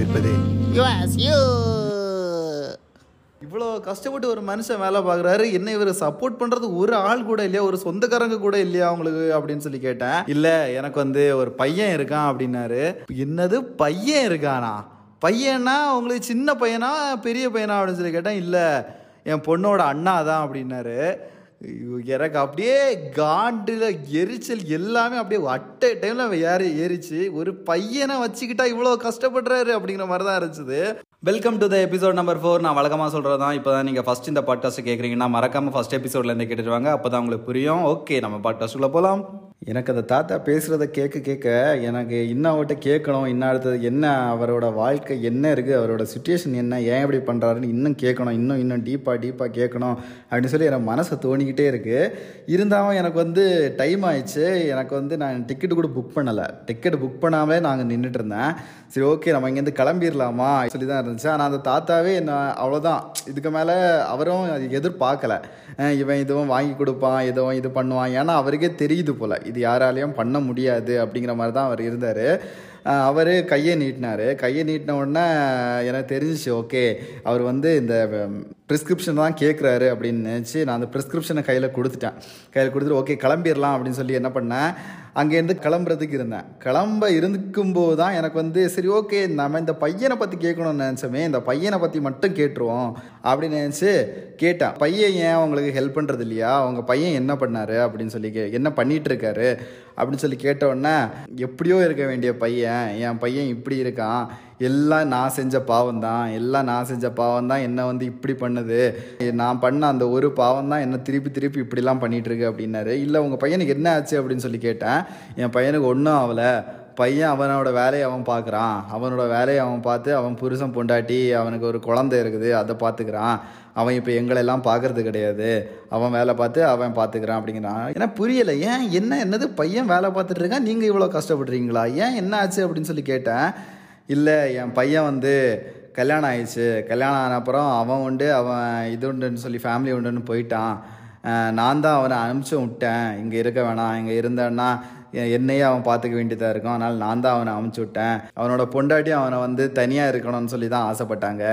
You இவ்வளோ கஷ்டப்பட்டு ஒரு மனுஷன் வேலை பார்க்குறாரு. என்ன இவர் சப்போர்ட் பண்ணுறது ஒரு ஆள் கூட இல்லையா? ஒரு சொந்தக்காரங்க கூட இல்லையா அவங்களுக்கு அப்படின்னு சொல்லி கேட்டேன். இல்லை எனக்கு வந்து ஒரு பையன் இருக்கான் அப்படின்னாரு. என்னது? பையன் இருக்கானா? பையனா? உங்களுக்கு சின்ன பையனா? பெரிய பையனா? அப்படின்னு சொல்லி கேட்டேன். இல்லை என் பொண்ணோட அண்ணா தான் அப்படின்னாரு. எனக்கு அப்படியே காண்டில் எரிச்சல் எல்லாமே அப்படியே அட்டை டைமில் ஏறி ஏறிச்சு. ஒரு பையனை வச்சுக்கிட்டா இவ்வளோ கஷ்டப்படுறாரு அப்படிங்கிற மாதிரி தான் இருந்துச்சு. Welcome to the episode number four நான் வழக்கமாக சொல்கிறது தான் இப்போ தான் நீங்கள் ஃபஸ்ட் இந்த பாட்காஸ்ட் கேட்குறீங்கன்னா மறக்காமல் ஃபஸ்ட் எபிசோட்லேருந்து கேட்டுருவாங்க அப்போ தான் உங்களுக்கு புரியும். ஓகே நம்ம பாட்காஸ்ட்டுக்குள்ளே போகலாம் எனக்கு அந்த தாத்தா பேசுகிறத கேட்க கேட்க எனக்கு இன்னும் கேட்கணும் இன்னும் அடுத்தது என்ன அவரோட வாழ்க்கை என்ன இருக்குது அவரோட சுச்சுவேஷன் என்ன ஏன் இப்படி பண்ணுறாருன்னு இன்னும் கேட்கணும் இன்னும் இன்னும் டீப்பாக டீப்பாக கேட்கணும் அப்படின்னு சொல்லி எனக்கு மனசை தோணிக்கிட்டே இருக்குது இருந்தாலும் எனக்கு வந்து டைம் ஆயிடுச்சு. எனக்கு வந்து நான் டிக்கெட்டு கூட புக் பண்ணலை. டிக்கெட் புக் பண்ணாமலே நாங்கள் நின்றுட்டு இருந்தேன். சரி ஓகே நம்ம இங்கேருந்து கிளம்பிடலாமா சொல்லி தான் இருந்துச்சு. ஆனால் அந்த தாத்தாவே என்ன அவ்வளோதான் இதுக்கு மேலே அவரும் அது எதிர்பார்க்கல. இவன் இதுவும் வாங்கி கொடுப்பான் இதுவும் இது பண்ணுவான். ஏன்னா அவருக்கே தெரியுது போல். இது யாராலையும் பண்ண முடியாது அப்படிங்கிற மாதிரி தான் அவர் இருந்தார். அவர் கையை நீட்டினார். கையை நீட்டின உடனே எனக்கு தெரிஞ்சிச்சு ஓகே அவர் வந்து இந்த ப்ரிஸ்கிரிப்ஷன் தான் கேட்குறாரு அப்படின்னு நினச்சி நான் அந்த ப்ரிஸ்கிரிப்ஷனை கையில் கொடுத்துட்டேன். கையில் கொடுத்துட்டு ஓகே கிளம்பிடலாம் அப்படின்னு சொல்லி என்ன பண்ணேன்? அங்கேருந்து கிளம்புறதுக்கு இருந்தேன். கிளம்ப இருக்கும்போது தான் எனக்கு வந்து சரி ஓகே நம்ம இந்த பையனை பற்றி கேட்கணும்னு நினச்சோமே இந்த பையனை பற்றி மட்டும் கேட்டுருவோம். அப்படின்னு நினச்சி கேட்டேன் பையன் ஏன் அவங்களுக்கு ஹெல்ப் பண்ணுறது இல்லையா? அவங்க பையன் என்ன பண்ணாரு? அப்படின்னு சொல்லி கே என்ன பண்ணிகிட்டு இருக்காரு? அப்படின்னு சொல்லி கேட்ட எப்படியோ இருக்க வேண்டிய பையன் என் பையன் இப்படி இருக்கான். எல்லாம் நான் செஞ்ச பாவம் தான் எல்லாம் நான் செஞ்ச பாவம் தான் என்னை வந்து இப்படி பண்ணுது? நான் பண்ண அந்த ஒரு பாவம் தான் என்ன திருப்பி திருப்பி இப்படிலாம் பண்ணிகிட்ருக்கு அப்படின்னாரு. இல்லை உங்கள் பையனுக்கு என்ன ஆச்சு? அப்படின்னு சொல்லி கேட்டேன். என் பையனுக்கு ஒன்றும் ஆகலை பையன் அவனோட வேலையை அவன் பார்க்குறான். அவனோட வேலையை அவன் பார்த்து அவன் புருஷன் பொண்டாட்டி அவனுக்கு ஒரு குழந்தை இருக்குது அதை பார்த்துக்கிறான். அவன் இப்போ எங்களெல்லாம் பார்க்கறது கிடையாது. அவன் வேலை பார்த்து அவன் பார்த்துக்கிறான் அப்படிங்கிறான். ஏன்னா புரியலை. ஏன் என்ன என்னது? பையன் வேலை பார்த்துட்டு இருக்கான். நீங்கள் இவ்வளோ கஷ்டப்படுறீங்களா? ஏன் என்ன ஆச்சு அப்படின்னு சொல்லி கேட்டேன். இல்லை என் பையன் வந்து கல்யாணம் ஆயிடுச்சு. கல்யாணம் ஆன அப்புறம் அவன் உண்டு அவன் இது உண்டுன்னு சொல்லி ஃபேமிலி உண்டுன்னு போயிட்டான். நான் தான் அவனை அனுப்பிச்சு விட்டேன். இங்கே இருக்க வேணாம். இங்கே இருந்தேன்னா என்னையே அவன் பார்த்துக்க வேண்டியதாக இருக்கும். அதனால் நான் தான் அவனை அமுச்சு விட்டேன். அவனோட பொண்டாட்டி அவனை வந்து தனியாக இருக்கணும்னு சொல்லி தான் ஆசைப்பட்டாங்க.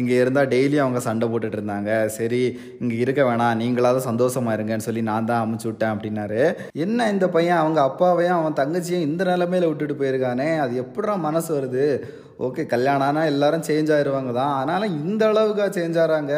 இங்கே இருந்தால் டெய்லி அவங்க சண்டை போட்டுட்டு இருந்தாங்க. சரி இங்கே இருக்க வேணாம். நீங்களாவது சந்தோஷமா இருங்கன்னு சொல்லி நான் தான் அமுச்சு விட்டேன் அப்படின்னாரு. என்ன இந்த பையன்? அவங்க அப்பாவையும் அவன் தங்கச்சியும் இந்த நிலைமையில் விட்டுட்டு போயிருக்கானே. அது எப்படிடா மனசு வருது? ஓகே கல்யாணம் ஆனால் எல்லாரும் சேஞ்ச் ஆயிடுவாங்க தான். ஆனாலும் இந்த அளவுக்காக சேஞ்ச் ஆகிறாங்க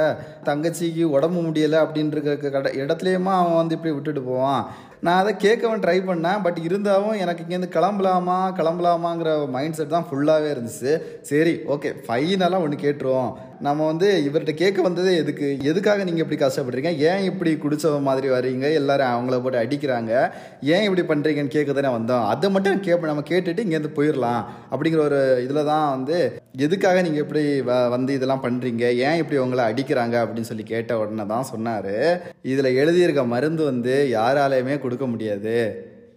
தங்கச்சிக்கு உடம்பு முடியலை அப்படின்ற கட இடத்துலையுமா அவன் வந்து இப்படி விட்டுட்டு போவான்? நான் அதை கேட்கவன் ட்ரை பண்ணேன் பட் இருந்தாலும் எனக்கு இங்கேருந்து கிளம்பலாமா கிளம்பலாமாங்கிற மைண்ட் செட் தான் ஃபுல்லாகவே இருந்துச்சு. சரி ஓகே ஃபைனலாக ஒன்று கேட்டுருவோம். நம்ம வந்து இவர்கிட்ட கேட்க வந்ததே எதுக்கு? எதுக்காக நீங்கள் இப்படி கஷ்டப்படுறீங்க ஏன் இப்படி குடித்த மாதிரி வரீங்க? எல்லாரும் அவங்கள போட்டு அடிக்கிறாங்க. ஏன் இப்படி பண்ணுறீங்கன்னு கேட்க தானே வந்தோம். அதை மட்டும் கேட்ப நம்ம கேட்டுட்டு இங்கேருந்து போயிடலாம் அப்படிங்கிற ஒரு இதில் தான் வந்து எதுக்காக நீங்கள் இப்படி வ- வந்து இதெல்லாம் பண்ணுறீங்க ஏன் இப்படி உங்களை அடிக்கிறாங்க? அப்படின்னு சொல்லி கேட்ட உடனே தான் சொன்னார். இதில் எழுதியிருக்க மருந்து வந்து யாராலையுமே கொடுக்க முடியாது.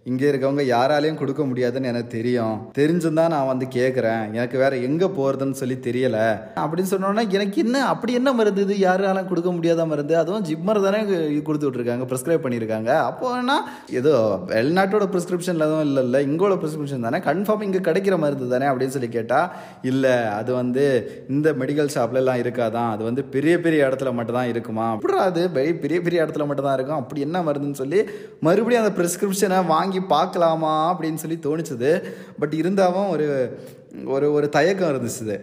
இங்கே இருக்கவங்க யாராலையும் கொடுக்க முடியாதுன்னு எனக்கு தெரியும். தெரிஞ்சும் தான் நான் வந்து கேட்குறேன் எனக்கு வேற எங்கே போகிறதுன்னு சொல்லி தெரியல. அப்படின்னு சொன்னோன்னா எனக்கு என்ன அப்படி என்ன மருந்து இது? யாராலும் கொடுக்க முடியாத மருந்து. அதுவும் ஜிம்மர் தானே கொடுத்து விட்ருக்காங்க ப்ரிஸ்கிரைப் பண்ணியிருக்காங்க. அப்போனா ஏதோ வெளிநாட்டோட ப்ரிஸ்கிரிப்ஷனில் எதுவும் இல்லை இல்லை. இங்கோட ப்ரிஸ்கிரிப்ஷன் தானே. கன்ஃபார்ம் இங்கே கிடைக்கிற மருந்து தானே அப்படின்னு சொல்லி கேட்டால் இல்லை அது வந்து இந்த மெடிக்கல் ஷாப்லலாம் இருக்காதான். அது வந்து பெரிய பெரிய இடத்துல மட்டும்தான் இருக்குமா? அப்படிடா அது பெரிய பெரிய இடத்துல மட்டும்தான் இருக்கும். அப்படி என்ன மருந்துன்னு சொல்லி மறுபடியும் அந்த ப்ரிஸ்கிரிப்ஷனை வாங்கி வாங்கி பார்க்கலாமா அப்படின்னு சொல்லி தோணுச்சுது. பட் இருந்தாலும் ஒரு ஒரு ஒரு தயக்கம் இருந்துச்சு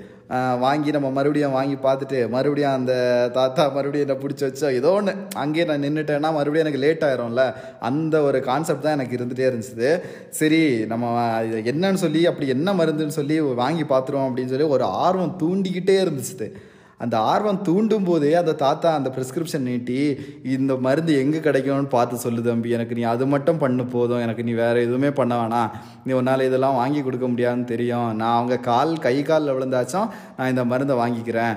வாங்கி நம்ம மறுபடியும் வாங்கி பார்த்துட்டு மறுபடியும் அந்த தாத்தா மறுபடியும் என்ன பிடிச்சி வச்சோ ஏதோ ஒன்று அங்கேயே நான் நின்றுட்டேன்னா மறுபடியும் எனக்கு லேட் ஆயிரும்ல. அந்த ஒரு கான்செப்ட் தான் எனக்கு இருந்துகிட்டே இருந்துச்சு சரி நம்ம என்னன்னு சொல்லி அப்படி என்ன மருந்துன்னு சொல்லி வாங்கி பார்த்துருவோம் அப்படின்னு சொல்லி ஒரு ஆர்வம் தூண்டிக்கிட்டே இருந்துச்சு அந்த ஆர்வம் தூண்டும் போதே அந்த தாத்தா அந்த ப்ரிஸ்கிரிப்ஷன் நீட்டி இந்த மருந்து எங்கே கிடைக்கும்னு பார்த்து சொல்லு தம்பி எனக்கு நீ அது மட்டும் பண்ணு போதும் எனக்கு நீ வேறு எதுவுமே பண்ண வேணாம். நீ உன்னால் இதெல்லாம் வாங்கி கொடுக்க முடியாதுன்னு தெரியும். நான் அவங்க கால் கை காலில் விழுந்தாச்சும் நான் இந்த மருந்தை வாங்கிக்கிறேன்.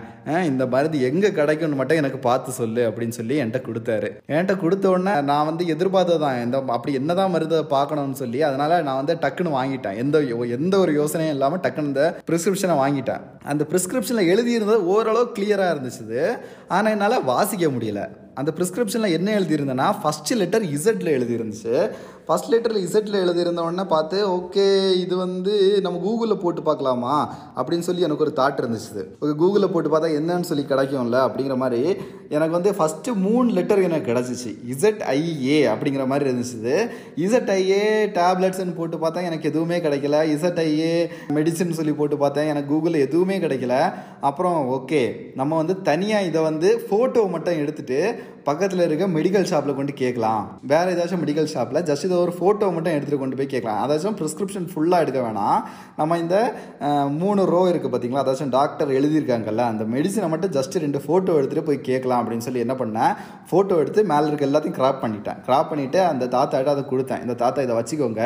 இந்த மருந்து எங்கே கிடைக்கும்னு மட்டும் எனக்கு பார்த்து சொல்லு அப்படின்னு சொல்லி என்கிட்ட கொடுத்தாரு. என்கிட்ட கொடுத்த உடனே நான் வந்து எதிர்பார்த்ததான் இந்த அப்படி என்னதான் மருந்தை பார்க்கணும்னு சொல்லி அதனால் நான் வந்து டக்குன்னு வாங்கிட்டேன். எந்த எந்த ஒரு யோசனையும் இல்லாமல் டக்குன்னு இந்த ப்ரிஸ்கிரிப்ஷனை வாங்கிட்டேன். அந்த ப்ரிஸ்கிரிப்ஷனில் எழுதியிருந்தது ஓரளவு கிளியராக இருந்துச்சு ஆனால் என்னால் வாசிக்க முடியல. அந்த ப்ரிஸ்கிரிப்ஷனில் என்ன எழுதியிருந்தேன்னா ஃபஸ்ட்டு லெட்டர் இசட்டில் எழுதியிருந்துச்சு. ஃபஸ்ட் லெட்டரில் இசட்டில் எழுதியிருந்தவொடனே பார்த்து ஓகே இது வந்து நம்ம கூகுளில் போட்டு பார்க்கலாமா? அப்படின்னு சொல்லி எனக்கு ஒரு தாட் இருந்துச்சு. ஓகே கூகுளில் போட்டு பார்த்தா என்னன்னு சொல்லி கிடைக்கும்ல அப்படிங்கிற மாதிரி எனக்கு வந்து ஃபஸ்ட்டு மூணு லெட்டர் எனக்கு கிடச்சிச்சு. இசட் ஐஏ அப்படிங்கிற மாதிரி இருந்துச்சு. இசட் ஐஏ டேப்லெட்ஸ்னு போட்டு பார்த்தா எனக்கு எதுவுமே கிடைக்கல. இசட் ஐஏ மெடிசின் சொல்லி போட்டு பார்த்தேன் எனக்கு கூகுளில் எதுவுமே கிடைக்கல. அப்புறம் ஓகே நம்ம வந்து தனியாக இதை வந்து ஃபோட்டோ மட்டும் எடுத்துகிட்டு பக்கத்தில் இருக்க மெடிக்கல் ஷாப்பில் கொண்டு கேட்கலாம். வேறு ஏதாச்சும் மெடிக்கல் ஷாப்பில் ஜஸ்ட் இதை ஒரு ஃபோட்டோ மட்டும் எடுத்துகிட்டு கொண்டு போய் கேட்கலாம். அதாச்சும் ப்ரிஸ்கிரிப்ஷன் ஃபுல்லாக எடுக்க வேணாம். நம்ம இந்த மூணு ரோ இருக்குது பார்த்தீங்களா அதாச்சும் டாக்டர் எழுதியிருக்காங்கல்ல அந்த மெடிசனை மட்டும் ஜஸ்ட் ரெண்டு ஃபோட்டோ எடுத்துகிட்டு போய் கேட்கலாம் அப்படின்னு சொல்லி என்ன பண்ணேன்? ஃபோட்டோ எடுத்து மேலே இருக்க எல்லாத்தையும் கிராப் பண்ணிட்டேன். கிராப் பண்ணிவிட்டு அந்த தாத்தாட்ட அதை கொடுத்தேன். இந்த தாத்தா இதை வச்சுக்கோங்க.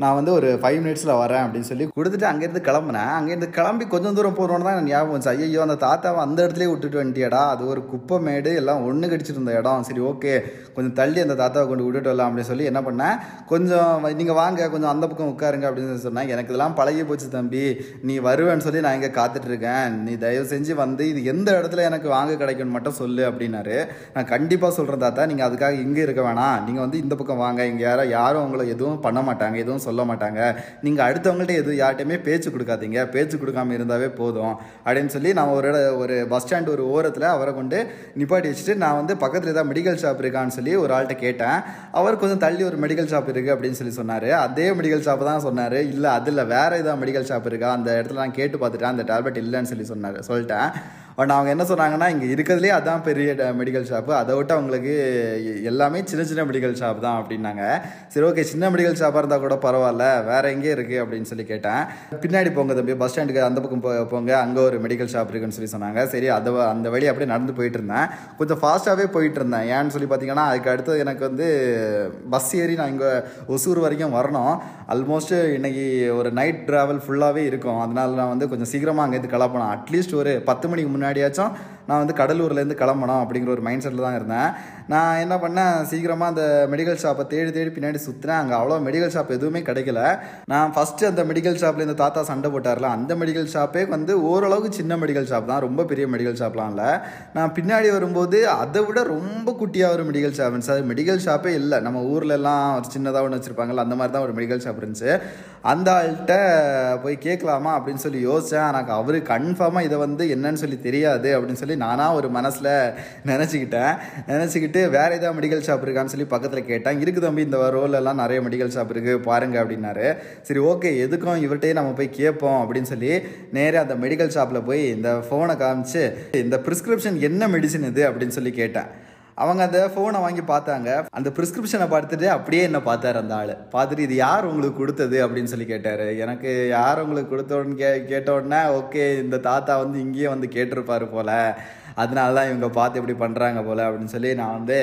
நான் வந்து ஒரு ஃபைவ் மினிட்ஸில் வரேன் அப்படின்னு சொல்லி கொடுத்துட்டு அங்கேருந்து கிளம்புனேன். அங்கேருந்து கிளம்பி கொஞ்சம் தூரம் போகிறோன்னு தான் எனக்கு ஞாபகம் வந்துச்சு. ஐயோ அந்த தாத்தாவை அந்த இடத்துலேயே விட்டுட்டு வந்துட்டியடா. அது ஒரு குப்பை மேடு எல்லாம் ஒன்று கடிச்சிருந்த இடம். சரி ஓகே கொஞ்சம் தள்ளி அந்த தாத்தாவை கொண்டு விட்டுட்டு வரலாம் அப்படின்னு சொல்லி என்ன பண்ணேன்? கொஞ்சம் நீங்கள் வாங்க கொஞ்சம் அந்த பக்கம் உட்காருங்க அப்படின்னு சொன்னேன். எனக்கு இதெல்லாம் பழகி போச்சு தம்பி. நீ வருவேன்னு சொல்லி நான் இங்கே காத்துட்ருக்கேன் நீ தயவு செஞ்சு வந்து இது எந்த இடத்துல எனக்கு வாங்க கிடைக்கும்னு மட்டும் சொல்லு அப்படின்னாரு. நான் கண்டிப்பாக சொல்கிறேன் தாத்தா. நீங்கள் அதுக்காக இங்கே இருக்க வேணாம். நீங்கள் வந்து இந்த பக்கம் வாங்க. இங்கே யாரோ யாரும் உங்களை எதுவும் பண்ண மாட்டாங்க. எதுவும் சொல்ல மாட்டாங்க. நீங்கள் அடுத்தவங்கள்ட்ட எதுவும் யார்கிட்டையுமே பேச்சு கொடுக்காதீங்க. பேச்சு கொடுக்காம இருந்தாவே போதும். அப்படின்னு சொல்லி நான் ஒரு ஒரு பஸ் ஸ்டாண்ட் ஒரு ஓரத்தில் அவரை கொண்டு நிப்பாட்டி வச்சுட்டு நான் வந்து பக்கத்தில் ஏதாவது மெடிக்கல் ஷாப் இருக்கான்னு சொல்லி ஒரு ஆள்கிட்ட கேட்டேன். அவர் கொஞ்சம் தள்ளி ஒரு மெடிக்கல் ஷாப் இருக்குது அப்படின்னு சொல்லி சொன்னார். அதே மெடிக்கல் ஷாப் தான் சொன்னார். இல்லை அதில் வேறு ஏதாவது மெடிக்கல் ஷாப் இருக்கா? அந்த இடத்துல நான் கேட்டு பார்த்துட்டேன். அந்த டேப்லெட் இல்லைன்னு சொல்லி சொன்னார் சொல்லிட்டேன். பட் அவங்க என்ன சொன்னாங்கன்னா இங்கே இருக்கிறதுலே அதான் பெரிய மெடிக்கல் ஷாப்பு அதை விட்டு அவங்களுக்கு எ- எல்லாமே சின்ன சின்ன மெடிக்கல் ஷாப் தான் அப்படின்னாங்க. சரி ஓகே சின்ன மெடிக்கல் ஷாப்பாக இருந்தால் கூட பரவாயில்ல. வேற எங்கே இருக்குது அப்படின்னு சொல்லி கேட்டேன். பின்னாடி போங்க தம்பி பஸ் ஸ்டாண்டுக்கு அந்த பக்கம் போ- போங்க. அங்கே ஒரு மெடிக்கல் ஷாப் இருக்குன்னு சொல்லி சொன்னாங்க. சரி அதை வ- அந்த வழி அப்படியே நடந்து போயிட்டு இருந்தேன். கொஞ்சம் ஃபாஸ்ட்டாகவே போயிட்டு இருந்தேன். ஏன்னு சொல்லி பார்த்தீங்கன்னா அதுக்கு அடுத்தது எனக்கு வந்து பஸ் ஏறி நான் இங்கே ஒசூர் வரைக்கும் வரணும். ஆல்மோஸ்ட் இன்னைக்கு ஒரு நைட் ட்ராவல் ஃபுல்லாகவே இருக்கும். அதனால நான் வந்து கொஞ்சம் சீக்கிரமாக அங்கேருந்து கிளப்பணும் அட்லீஸ்ட் ஒரு பத்து மணிக்கு முன்னாடியாச்சும் நான் வந்து கடலூர்லேருந்து கிளம்பணும் அப்படிங்கிற ஒரு மைண்ட் செட்டில் தான் இருந்தேன். நான் என்ன பண்ணேன்? சீக்கிரமாக அந்த மெடிக்கல் ஷாப்பை தேடி தேடி பின்னாடி சுற்றினேன் அங்கே அவ்வளோ மெடிக்கல் ஷாப் எதுவுமே கிடைக்கல. நான் ஃபஸ்ட்டு அந்த மெடிக்கல் ஷாப்பில் இந்த தாத்தா சண்டை போட்டார்ல அந்த மெடிக்கல் ஷாப்பே வந்து ஓரளவுக்கு சின்ன மெடிக்கல் ஷாப் தான். ரொம்ப பெரிய மெடிக்கல் ஷாப்லாம் இல்லை. நான் பின்னாடி வரும்போது அதை விட ரொம்ப குட்டியாக ஒரு மெடிக்கல் ஷாப் இருந்துச்சு. அது மெடிக்கல் ஷாப்பே இல்லை. நம்ம ஊரில் எல்லாம் ஒரு சின்னதாக ஒன்று வச்சுருப்பாங்கல்ல அந்த மாதிரி தான் ஒரு மெடிக்கல் ஷாப் இருந்துச்சு. அந்த ஆள்கிட்ட போய் கேட்கலாமா அப்படின்னு சொல்லி யோசித்தேன் எனக்கு அவரு கன்ஃபார்மாக இதை வந்து என்னன்னு சொல்லி தெரியாது அப்படின்னு சொல்லி நானாக ஒரு மனசில் நினச்சிக்கிட்டேன். நினச்சிக்கிட்டு வேறு ஏதாவது மெடிக்கல் ஷாப் இருக்கான்னு சொல்லி பக்கத்தில் கேட்டேன். இருக்கு தம்பி இந்த ரோலெல்லாம் நிறைய மெடிக்கல் ஷாப் இருக்குது பாருங்க அப்படின்னாரு. சரி ஓகே எதுக்கும் இவர்கிட்டயே நம்ம போய் கேட்போம் அப்படின்னு சொல்லி நேராக அந்த மெடிக்கல் ஷாப்பில் போய் இந்த ஃபோனை காமிச்சு இந்த ப்ரிஸ்கிரிப்ஷன் என்ன மெடிசின் இது அப்படின்னு சொல்லி கேட்டேன். அவங்க அந்த ஃபோனை வாங்கி பார்த்தாங்க. அந்த ப்ரிஸ்கிரிப்ஷனை பார்த்துட்டு அப்படியே என்ன பார்த்தாரு அந்த ஆள். பார்த்துட்டு இது யார் உங்களுக்கு கொடுத்தது? அப்படின்னு சொல்லி கேட்டார். எனக்கு யார் உங்களுக்கு கொடுத்தோன்னு கே கேட்ட உடனே ஓகே இந்த தாத்தா வந்து இங்கேயே வந்து கேட்டிருப்பாரு போல. அதனால தான் இவங்க பார்த்து இப்படி பண்ணுறாங்க போல் அப்படின்னு சொல்லி நான் வந்து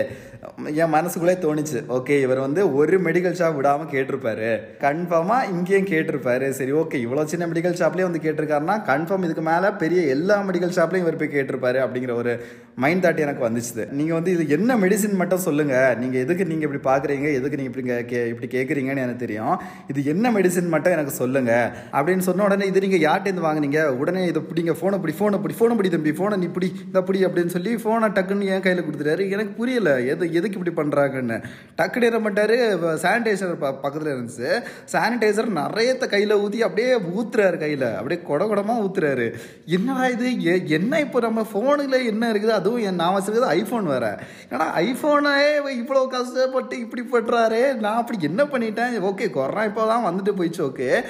என் மனசுக்குள்ளே தோணுச்சு. ஓகே இவர் வந்து ஒரு மெடிக்கல் ஷாப் விடாமல் கேட்டிருப்பாரு. கன்ஃபார்மாக இங்கேயும் கேட்டிருப்பாரு. சரி ஓகே இவ்வளோ சின்ன மெடிக்கல் ஷாப்லேயே வந்து கேட்டிருக்காருன்னா கன்ஃபார்ம் இதுக்கு மேலே பெரிய எல்லா மெடிக்கல் ஷாப்லேயும் இவர் போய் கேட்டிருப்பாரு அப்படிங்கிற ஒரு மைண்ட் தாட் எனக்கு வந்துச்சு நீங்கள் வந்து இது என்ன மெடிசின் மட்டும் சொல்லுங்கள் நீங்கள் எதுக்கு நீங்கள் இப்படி பார்க்குறீங்க எதுக்கு நீங்கள் இப்படி கே- கே இப்படி கேட்குறீங்கன்னு எனக்கு தெரியும். இது என்ன மெடிசின் மட்டும் எனக்கு சொல்லுங்கள் அப்படின்னு சொன்ன உடனே இது நீங்கள் யார்ட்டேருந்து வாங்குனீங்க? உடனே இதை பிடிங்க ஃபோனை பிடி ஃபோனை பிடி ஃபோனை பிடி தம்பி ஃபோனை நீ பிடி இந்த அப்படி அப்படின்னு சொல்லி ஃபோனை டக்குன்னு என் கையில் கொடுத்துட்டாரு. எனக்கு புரியல எது எதுக்கு இப்படி பண்ணுறாங்கன்னு டக்குனு என்ன பண்ணிட்டாரு சானிடைசர் பக்கத்தில் இருந்துச்சு. சானிடைசர் நிறையத்த கையில் ஊற்றி அப்படியே ஊத்துறாரு கையில். அப்படியே கொட குடமாக ஊத்துறாரு. என்னடா இது? எ- என்ன இப்போ நம்ம ஃபோனில் என்ன இருக்குது? அதுவும் என் நான் வச்சுருக்கிறது ஐஃபோன் வேறு. ஏன்னா ஐஃபோனே இவ்வளோ கஷ்டப்பட்டு இப்படி பட்டுறாரு நான் அப்படி என்ன பண்ணிட்டேன்? ஓகே கொரோனா இப்போ தான் வந்துட்டு போயிடுச்சு ஓகே.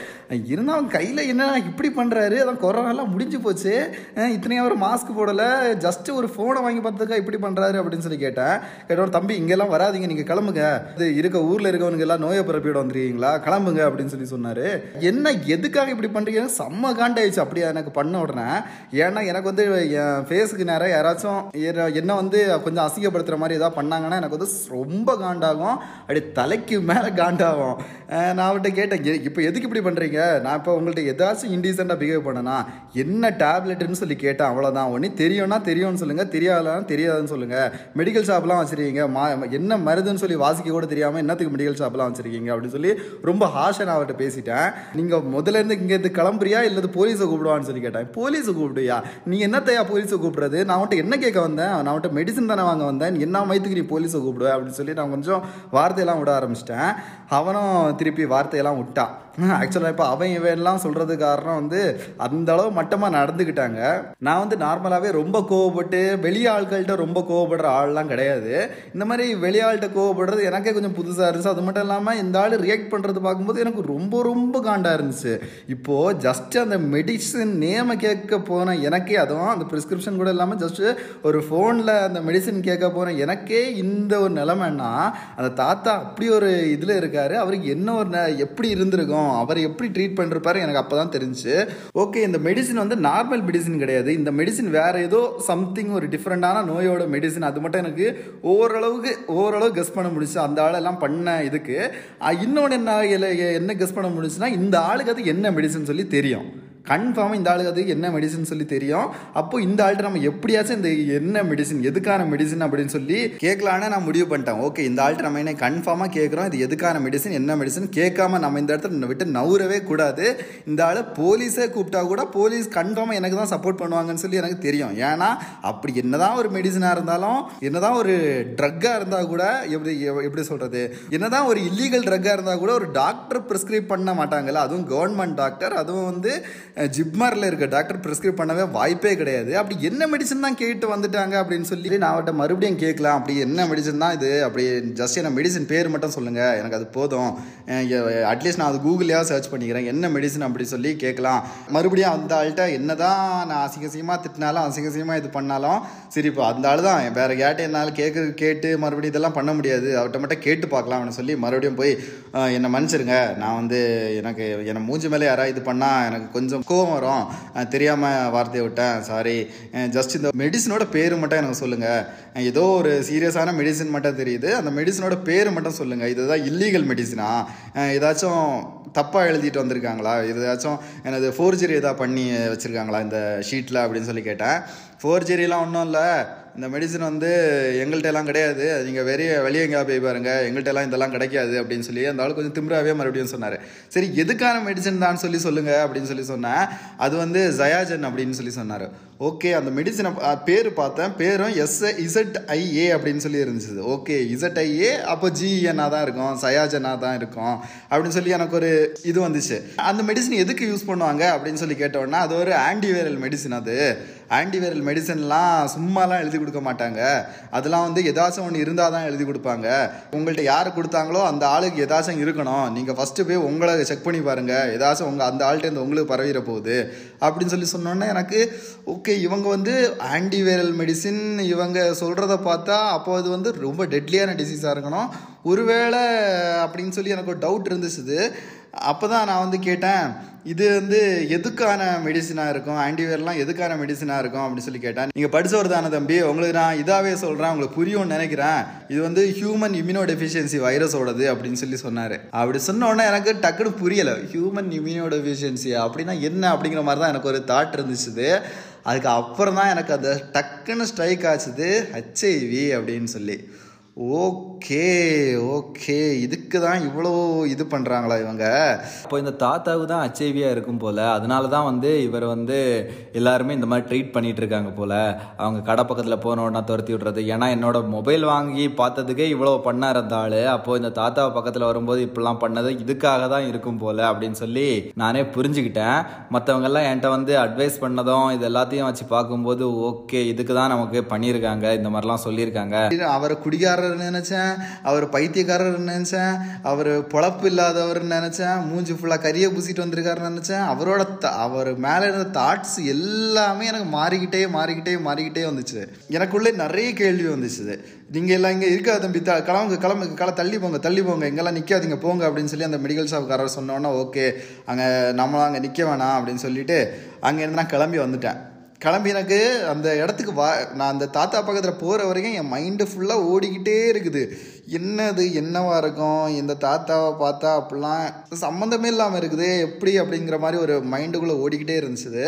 இருந்தாலும் கையில் என்ன இப்படி பண்ணுறாரு அதான் கொரோனாலாம் முடிஞ்சு போச்சு. இத்தனையாக ஒரு அவர் மாஸ்க் போடலை. ஜஸ்ட் ஒரு ஃபோனை வாங்கி பார்த்ததுக்கா இப்படி பண்ணுறாரு அப்படின்னு சொல்லி கேட்டேன். கேட்டோட தம்பி இங்கெல்லாம் வராதீங்க நீங்கள் கிளம்புங்க. இது இருக்க ஊரில் இருக்கவனுங்க எல்லாம் நோயை பரப்பிட வந்துருக்கீங்களா? கிளம்புங்க அப்படின்னு சொல்லி சொன்னார். என்ன எதுக்காக இப்படி பண்ணுறீங்க செம்ம காண்டாயிடுச்சு. அப்படியே எனக்கு பண்ண உடனே. ஏன்னா எனக்கு வந்து என் ஃபேஸுக்கு நேரம் யாராச்சும் ஏற- என்ன வந்து கொஞ்சம் அசிங்கப்படுத்துகிற மாதிரி ஏதாவது பண்ணாங்கன்னா எனக்கு வந்து ரொம்ப காண்டாகும். அப்படி தலைக்கு மேலே காண்டாகும். நான் அவர்கிட்ட கேட்டேன் "எ- இப்போ எதுக்கு இப்படி பண்ணுறீங்க நான் இப்போ உங்கள்கிட்ட ஏதாச்சும் இன்டீசெண்டாக பிஹேவ் பண்ணனா என்ன டேப்லெட்னு சொல்லி கேட்டேன் அவ்வளோதான் ஒன்று தெரியும்னா தெரியும்னு சொல்லுங்க. தெரியாதான் தெரியாதுன்னு சொல்லுங்க. மெடிக்கல் ஷாப்லாம் வச்சிருக்கீங்க. மா என்ன மருதுன்னு சொல்லி வாசிக்க கூட தெரியாம என்னத்துக்கு மெடிக்கல் ஷாப்லாம் வச்சிருக்கீங்க அப்படின்னு சொல்லி ரொம்ப ஹாஷா நான் அவர்கிட்ட பேசிட்டேன். நீங்க முதல்ல இருந்து இங்க இருந்து கிளம்புறியா? இல்லது போலீஸை கூப்பிடுவான்னு சொல்லி கேட்டேன். போலீஸை கூப்பிடுயா நீ என்னத்தையா போலீஸை கூப்பிடுறது? நான் அவன்கிட்ட என்ன கேட்க வந்தேன்? நான் அவன்கிட்ட மெடிசன் தானே வாங்க வந்தேன். நீ என்ன மயத்துக்கு நீ போலீஸை கூப்பிடுவ? அப்படின்னு சொல்லி நான் கொஞ்சம் வார்த்தையெல்லாம் விட ஆரம்பிச்சிட்டேன். அவனும் திருப்பி வார்த்தையெல்லாம் விட்டான் ஆக்சுவலாக இப்போ அவன் இவன்லாம் சொல்கிறது காரணம் வந்து அந்த அளவு மட்டமாக நடந்துக்கிட்டாங்க. நான் வந்து நார்மலாகவே ரொம்ப கோ கோவப்பட்டு வெளி ஆட்கள்கிட்ட ரொம்ப கோவப்படுற ஆள்லாம் கிடையாது. இந்த மாதிரி வெளியாள்கிட்ட கோவப்படுறது எனக்கே கொஞ்சம் புதுசாக இருந்துச்சு. அது மட்டும் இல்லாமல் இந்த ஆள் ரியாக்ட் பண்ணுறது பார்க்கும்போது எனக்கு ரொம்ப ரொம்ப காண்டாக இருந்துச்சு. இப்போது ஜஸ்ட் அந்த மெடிசன் நேமை கேட்க போன எனக்கே அதுவும் அந்த ப்ரிஸ்கிரிப்ஷன் கூட இல்லாமல் ஜஸ்ட் ஒரு ஃபோனில் அந்த மெடிசன் கேட்க போன எனக்கே இந்த ஒரு நிலைமைன்னா அந்த தாத்தா அப்படி ஒரு இதில் இருக்கார். அவருக்கு என்ன ஒரு ந- எப்படி இருந்திருக்கும்? அவர் எப்படி ட்ரீட் பண்ணிருப்பாரு? எனக்கு அப்போ தான் தெரிஞ்சுச்சு ஓகே இந்த மெடிசின் வந்து நார்மல் மெடிசின் கிடையாது. இந்த மெடிசின் வேறு ஏதோ சம்திங் ஒரு டிஃப்ரெண்டான நோயோட மெடிசின் அது மட்டும் எனக்கு ஓரளவுக்கு ஓரளவு கெஸ் பண்ண முடிச்சு அந்த ஆளெல்லாம் பண்ண இதுக்கு. இன்னொன்று என்ன என்ன கெஸ் பண்ண முடிச்சுன்னா இந்த ஆளுக்கு அது என்ன மெடிசன் சொல்லி தெரியும். கன்ஃபார்மாக இந்த ஆளுக்கு அது என்ன மெடிசன் சொல்லி தெரியும். அப்போ இந்த ஆள்கிட்ட நம்ம எப்படியாச்சும் இந்த என்ன மெடிசன் எதுக்கான மெடிசன் அப்படின்னு சொல்லி கேட்கலான்னு நான் முடிவு பண்ணிட்டேன். ஓகே இந்த ஆள்கிட்ட நம்ம என்ன கன்ஃபார்மாக கேட்குறோம் இது எதுக்கான மெடிசன் என்ன மெடிசன் கேட்காம நம்ம இந்த இடத்துல விட்டு நவுறவே கூடாது. இந்த ஆள் போலீஸே கூப்பிட்டா கூட போலீஸ் கன்ஃபார்மாக எனக்கு தான் சப்போர்ட் பண்ணுவாங்கன்னு சொல்லி எனக்கு தெரியும். ஏன்னா அப்படி என்னதான் ஒரு மெடிசனாக இருந்தாலும் என்னதான் ஒரு ட்ரக்காக இருந்தால் கூட எப்படி எப்படி சொல்கிறது என்னதான் ஒரு இல்லீகல் ட்ரக்காக இருந்தால் கூட ஒரு டாக்டர் ப்ரிஸ்கிரைப் பண்ண மாட்டாங்கல்ல. அதுவும் கவர்மெண்ட் டாக்டர் அதுவும் வந்து ஜிப்மரில் இருக்க டாக்டர் ப்ரிஸ்கிரைப் பண்ணவே வாய்ப்பே கிடையாது. அப்படி என்ன மெடிசன் தான் கேட்டு வந்துட்டாங்க அப்படின்னு சொல்லி நான் அவர்கிட்ட மறுபடியும் கேட்கலாம். அப்படி என்ன மெடிசன் தான் இது? அப்படி ஜஸ்ட் என்ன மெடிசன் பேர் மட்டும் சொல்லுங்கள் எனக்கு அது போதும். அட்லீஸ்ட் நான் அது கூகுளையாக சர்ச் பண்ணிக்கிறேன். என்ன மெடிசன் அப்படி சொல்லி கேட்கலாம். மறுபடியும் அந்த ஆள்கிட்ட என்னதான் நான் அசிங்கசியமாக திட்டினாலும் அசிங்கசியமாக இது பண்ணாலும் சரிப்பா அந்த ஆள் தான். வேறு கேட்டு என்னால் கேட்க கேட்டு மறுபடியும் இதெல்லாம் பண்ண முடியாது. அவர்கிட்ட மட்டும் கேட்டு பார்க்கலாம் அப்படின்னு சொல்லி மறுபடியும் போய் என்னை மன்னிச்சிருங்க. நான் வந்து எனக்கு என்னை மூஞ்சி மேலே யாராவது இது பண்ணால் எனக்கு கொஞ்சம் கோவம் வரும். தெரியாமல் வார்த்தையை விட்டேன். சாரி ஜஸ்ட் இந்த மெடிசனோட பேர் மட்டும் எனக்கு சொல்லுங்கள் ஏதோ ஒரு சீரியஸான மெடிசன் மட்டும் தெரியுது. அந்த மெடிசனோட பேர் மட்டும் சொல்லுங்கள் இதுதான் இல்லீகல் மெடிசனா ஏதாச்சும் தப்பாக எழுதிட்டு வந்திருக்காங்களா? ஏதாச்சும் எனது ஃபோர்ஜரி எதாவது பண்ணி வச்சுருக்காங்களா இந்த ஷீட்டில் அப்படின்னு சொல்லி கேட்டேன். ஃபோர்ஜரிலாம் ஒன்றும் இல்லை. இந்த மெடிசன் வந்து எங்கள்கிட்ட எல்லாம் கிடையாது. நீங்கள் வெளியே வெளியே எங்கேயா போய் பாருங்கள் எங்கள்கிட்ட எல்லாம் இதெல்லாம் கிடைக்காது அப்படின்னு சொல்லி அந்த ஆள் கொஞ்சம் திமிராவே மறுபடியும் சொன்னார். சரி எதுக்கான மெடிசன் தான் சொல்லி சொல்லுங்கள் அப்படின்னு சொல்லி சொன்னேன் அது வந்து ஜயாஜன் அப்படின்னு சொல்லி சொன்னார். ஓகே அந்த மெடிசனை பேர் பார்த்தேன். பேரும் எஸ் இசட் ஐஏ அப்படின்னு சொல்லி இருந்துச்சு. ஓகே இசட் ஐஏ அப்போ ஜிஎன்னா தான் இருக்கும். சயாஜனா தான் இருக்கும். அப்படின்னு சொல்லி எனக்கு ஒரு இது வந்துச்சு. அந்த மெடிசன் எதுக்கு யூஸ் பண்ணுவாங்க அப்படின்னு சொல்லி கேட்டோன்னா அது ஒரு ஆன்டிவைரல் மெடிசன் அது. ஆன்டிவைரல் மெடிசன்லாம் சும்மாலாம் எழுதி கொடுக்க மாட்டாங்க. அதெல்லாம் வந்து எதாசம் ஒன்று இருந்தால் தான் எழுதி கொடுப்பாங்க. உங்கள்கிட்ட யார் கொடுத்தாங்களோ அந்த ஆளுக்கு எதாசம் இருக்கணும். நீங்கள் ஃபஸ்ட்டு போய் உங்களை செக் பண்ணி பாருங்கள் ஏதாச்சும் உங்கள் அந்த ஆள்கிட்ட உங்களுக்கு பரவிட போகுது. அப்படின்னு சொல்லி சொன்னோன்னே எனக்கு ஓகே இவங்க வந்து ஆன்டிவைரல் மெடிசின் இவங்க சொல்கிறத பார்த்தா அப்போ அது வந்து ரொம்ப டெட்லியான டிசீஸாக இருக்கணும். ஒருவேளை அப்படின்னு சொல்லி எனக்கு ஒரு டவுட் இருந்துச்சு அப்போ தான் நான் வந்து கேட்டேன் இது வந்து எதுக்கான மெடிசனாக இருக்கும்? ஆன்டிவைரல்லாம் எதுக்கான மெடிசனாக இருக்கும்? அப்படின்னு சொல்லி கேட்டேன். நீங்கள் படிச்சவர் தானே தம்பி உங்களுக்கு நான் இதாகவே சொல்கிறேன் உங்களுக்கு புரியும்னு நினைக்கிறேன். இது வந்து ஹியூமன் இம்யூனோ டெஃபிஷியன்சி வைரஸோடது அப்படின்னு சொல்லி சொன்னார். அப்படி சொன்ன உடனே எனக்கு டக்குன்னு புரியலை ஹியூமன் இம்யூனோ டெஃபிஷியன்சி அப்படின்னா என்ன அப்படிங்கிற மாதிரி தான் எனக்கு ஒரு தாட் இருந்துச்சு அதுக்கு அப்புறம் தான் எனக்கு அந்த டக்குன்னு ஸ்ட்ரைக் ஆச்சுது ஹெச்ஐவி அப்படின்னு சொல்லி. Okay okay. இதுக்கு தான் இவ்வளோ இது பண்ணுறாங்களா இவங்க? அப்போ இந்த தாத்தாவுக்கு தான் ஹெச்ஐவியாக இருக்கும் போல. அதனால தான் வந்து இவர் வந்து எல்லாருமே இந்த மாதிரி ட்ரீட் பண்ணிட்டு இருக்காங்க போல. அவங்க கடை பக்கத்தில் போன உடனே துரத்தி விட்றது. ஏன்னா என்னோட மொபைல் வாங்கி பார்த்ததுக்கே இவ்வளோ பண்ணார் அந்த ஆள். அப்போ இந்த தாத்தா பக்கத்தில் வரும்போது இப்படிலாம் பண்ணது இதுக்காக தான் இருக்கும் போல அப்படின்னு சொல்லி நானே புரிஞ்சுக்கிட்டேன். மற்றவங்கெல்லாம் என்கிட்ட வந்து அட்வைஸ் பண்ணதும் இது எல்லாத்தையும் வச்சு பார்க்கும்போது ஓகே இதுக்கு தான் நமக்கு பண்ணியிருக்காங்க இந்த மாதிரிலாம் சொல்லியிருக்காங்க. அவரை குடிகாரர் நினச்சேன்? அவர் பைத்தியக்காரர் நினச்சேன்? அவர் பொழப்பு இல்லாதவர் நினச்சேன்? மூஞ்சி ஃபுல்லாக கரியை பூசிட்டு வந்திருக்காருன்னு நினச்சேன்? அவரோட த- அவர் மேலே இருந்த தாட்ஸ் எல்லாமே எனக்கு மாறிக்கிட்டே மாறிக்கிட்டே மாறிக்கிட்டே வந்துச்சு. எனக்குள்ளே நிறைய கேள்வி வந்துச்சு நீங்கள் எல்லாம் இங்கே இருக்காது தம்பி? த கிளம்புங்க கிளம்புங்க களை தள்ளி போங்க தள்ளி போங்க. எங்கெல்லாம் நிற்காதீங்க போங்க அப்படின்னு சொல்லி அந்த மெடிக்கல் ஷாப்காரர் சொன்னோன்னா ஓகே அங்கே நம்மளாம் அங்கே நிற்க வேணாம் அப்படின்னு சொல்லிட்டு அங்கேருந்து நான் கிளம்பி வந்துட்டேன். கிளம்பி எனக்கு அந்த இடத்துக்கு வா நான் அந்த தாத்தா பக்கத்தில் போகிற வரைக்கும் என் மைண்டு ஃபுல்லாக ஓடிக்கிட்டே இருக்குது. என்னது என்னவாக இருக்கும்? இந்த தாத்தாவை பார்த்தா அப்படிலாம் சம்மந்தமே இல்லாமல் இருக்குது. எப்படி அப்படிங்கிற மாதிரி ஒரு மைண்டுக்குள்ளே ஓடிக்கிட்டே இருந்துச்சு.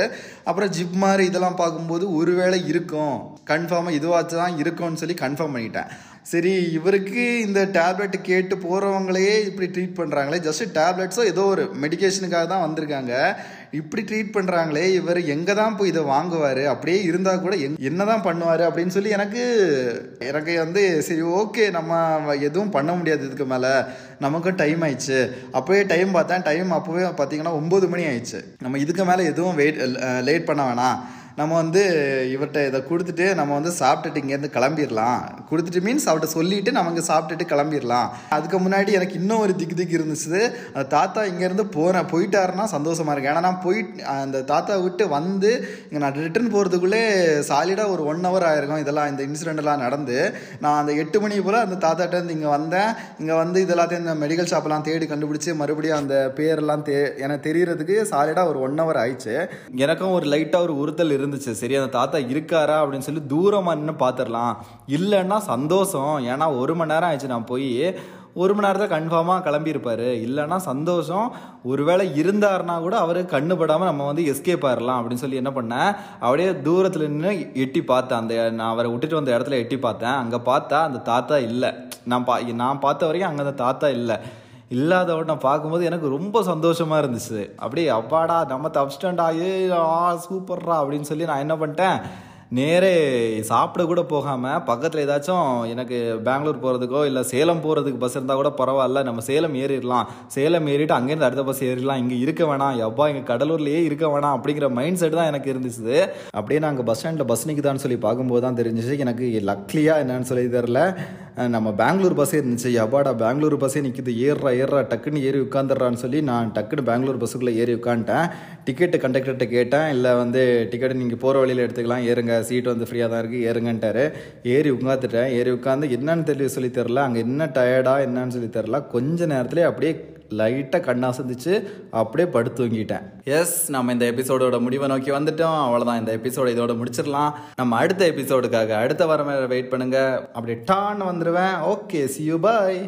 அப்புறம் ஜிப் மாதிரி இதெல்லாம் பார்க்கும்போது ஒருவேளை இருக்கும். கன்ஃபார்மாக இதுவாச்சு தான் இருக்கும்னு சொல்லி கன்ஃபார்ம் பண்ணிட்டேன். சரி இவருக்கு இந்த டேப்லெட் கேட்டு போகிறவங்களையே இப்படி ட்ரீட் பண்ணுறாங்களே ஜஸ்ட் டேப்லெட்ஸோ ஏதோ ஒரு மெடிகேஷனுக்காக தான் வந்திருக்காங்க. இப்படி ட்ரீட் பண்ணுறாங்களே இவர் எங்கே தான் போய் இதை வாங்குவார்? அப்படியே இருந்தால் கூட எங் என்ன தான் பண்ணுவார் அப்படின்னு சொல்லி எனக்கு எனக்கு வந்து சரி ஓகே நம்ம எதுவும் பண்ண முடியாது இதுக்கு மேலே. நமக்கும் டைம் ஆயிடுச்சு. அப்போயே டைம் பார்த்தேன். டைம் அப்போவே பார்த்தீங்கன்னா ஒம்பது மணி ஆயிடுச்சு. நம்ம இதுக்கு மேலே எதுவும் வெயிட் லேட் பண்ண வேணாம். நம்ம வந்து இவர்கிட்ட இதை கொடுத்துட்டு நம்ம வந்து சாப்பிட்டுட்டு இங்கேருந்து கிளம்பிடலாம். கொடுத்துட்டு மீன்ஸ் அவர்கிட்ட சொல்லிட்டு நமக்கு சாப்பிட்டுட்டு கிளம்பிடலாம். அதுக்கு முன்னாடி எனக்கு இன்னும் ஒரு திக்கு திக்கு இருந்துச்சு. அந்த தாத்தா இங்கேருந்து போகிறேன் போயிட்டாருன்னா சந்தோஷமாக இருக்கு ஏன்னா நான் போயிட்டு அந்த தாத்தா விட்டு வந்து இங்கே நான் ரிட்டர்ன் போகிறதுக்குள்ளே சாலிடாக ஒரு ஒன் ஹவர் ஆயிருக்கும். இதெல்லாம் இந்த இன்சிடெண்ட்லாம் நடந்து. நான் அந்த எட்டு மணி போல் அந்த தாத்தாட்ட இருந்து இங்கே வந்தேன். இங்கே வந்து இதெல்லாத்தையும் இந்த மெடிக்கல் ஷாப்லாம் தேடி கண்டுபிடிச்சி மறுபடியும் அந்த பேரெல்லாம் தே எனக்கு தெரியறதுக்கு சாலிடாக ஒரு ஒன் ஹவர் ஆயிடுச்சு. எனக்கும் ஒரு லைட்டாக ஒரு உறுத்தல் இருந்துச்சு. சரி அந்த தாத்தா இருக்காரா அப்படின்னு சொல்லி தூரமாக நின்று பார்த்துடலாம் இல்லைன்னா சந்தோஷம். ஏன்னா ஒரு மணி நேரம் ஆயிடுச்சு நான் போய். ஒரு மணி நேரத்தில் கன்ஃபார்மாக கிளம்பியிருப்பார். இல்லைன்னா சந்தோஷம். ஒருவேளை இருந்தாருன்னா கூட அவர் கண்ணுபடாமல் நம்ம வந்து எஸ்கேப் ஆயிடலாம் அப்படின்னு சொல்லி என்ன பண்ணேன் அப்படியே தூரத்தில் நின்று எட்டி பார்த்தேன். அந்த நான் அவரை விட்டுட்டு வந்த இடத்துல எட்டி பார்த்தேன். அங்கே பார்த்தா அந்த தாத்தா இல்லை. நான் பா நான் பார்த்த வரைக்கும் அங்கே அந்த தாத்தா இல்லை. இல்லாத நான் பார்க்கும்போது எனக்கு ரொம்ப சந்தோஷமாக இருந்துச்சு. அப்படியே அப்பாடா நம்ம தப்ஸ்டண்ட் ஏ சூப்பர்ரா அப்படின்னு சொல்லி நான் என்ன பண்ணிட்டேன்? நேரே சாப்பிட கூட போகாமல் பக்கத்தில் ஏதாச்சும் எனக்கு பெங்களூர் போகிறதுக்கோ இல்லை சேலம் போகிறதுக்கு பஸ் இருந்தால் கூட பரவாயில்ல. நம்ம சேலம் ஏறிடலாம். சேலம் ஏறிட்டு அங்கேருந்து அடுத்த பஸ் ஏறிடலாம். இங்கே இருக்க வேணாம். எப்பா இங்கே கடலூர்லேயே இருக்க வேணாம் அப்படிங்கிற மைண்ட் செட் தான் எனக்கு இருந்துச்சு. அப்படியே நாங்கள் பஸ் ஸ்டாண்டில் பஸ் நிற்குதான்னு சொல்லி பார்க்கும்போது தான் தெரிஞ்சிச்சு. எனக்கு லக்லியாக என்னன்னு சொல்லி தெரில நம்ம பெங்களூர் பஸ்ஸே இருந்துச்சு. எப்பாடா பெங்களூர் பஸ்ஸே நிற்கிது ஏறுறா ஏறுறா டக்குன்னு ஏறி உட்காந்துடுறான்னு சொல்லி நான் டக்குன்னு பெங்களூர் பஸ்ஸுக்குள்ளே ஏறி உட்காந்துட்டேன் டிக்கெட்டு கண்டக்டர்கிட்ட கேட்டேன். இல்லை வந்து டிக்கெட் நீங்கள் போகிற வழியில் எடுத்துக்கலாம். ஏறுங்க சீட் வந்து ஃப்ரீயாக தான் இருக்குது ஏறுங்கன்ட்டாரு. ஏறி உட்காந்துட்டேன் ஏறி உட்காந்து என்னன்னு தெரிய சொல்லி தெரில அங்கே என்ன டயர்டா என்னன்னு சொல்லி தெரில கொஞ்ச நேரத்துலேயே அப்படியே லைட்டாக கண்ணாசந்திச்சு அப்படியே படுத்து தூங்கிட்டேன். எஸ் நம்ம இந்த எபிசோடோட முடிவை நோக்கி வந்துட்டோம். அவ்வளோதான் இந்த எபிசோடு இதோட முடிச்சிடலாம். நம்ம அடுத்த எபிசோடுக்காக அடுத்த வாரம் வெயிட் பண்ணுங்க. அப்படியே டான்னு வந்துடுவேன் ஓகே சி யூ பாய்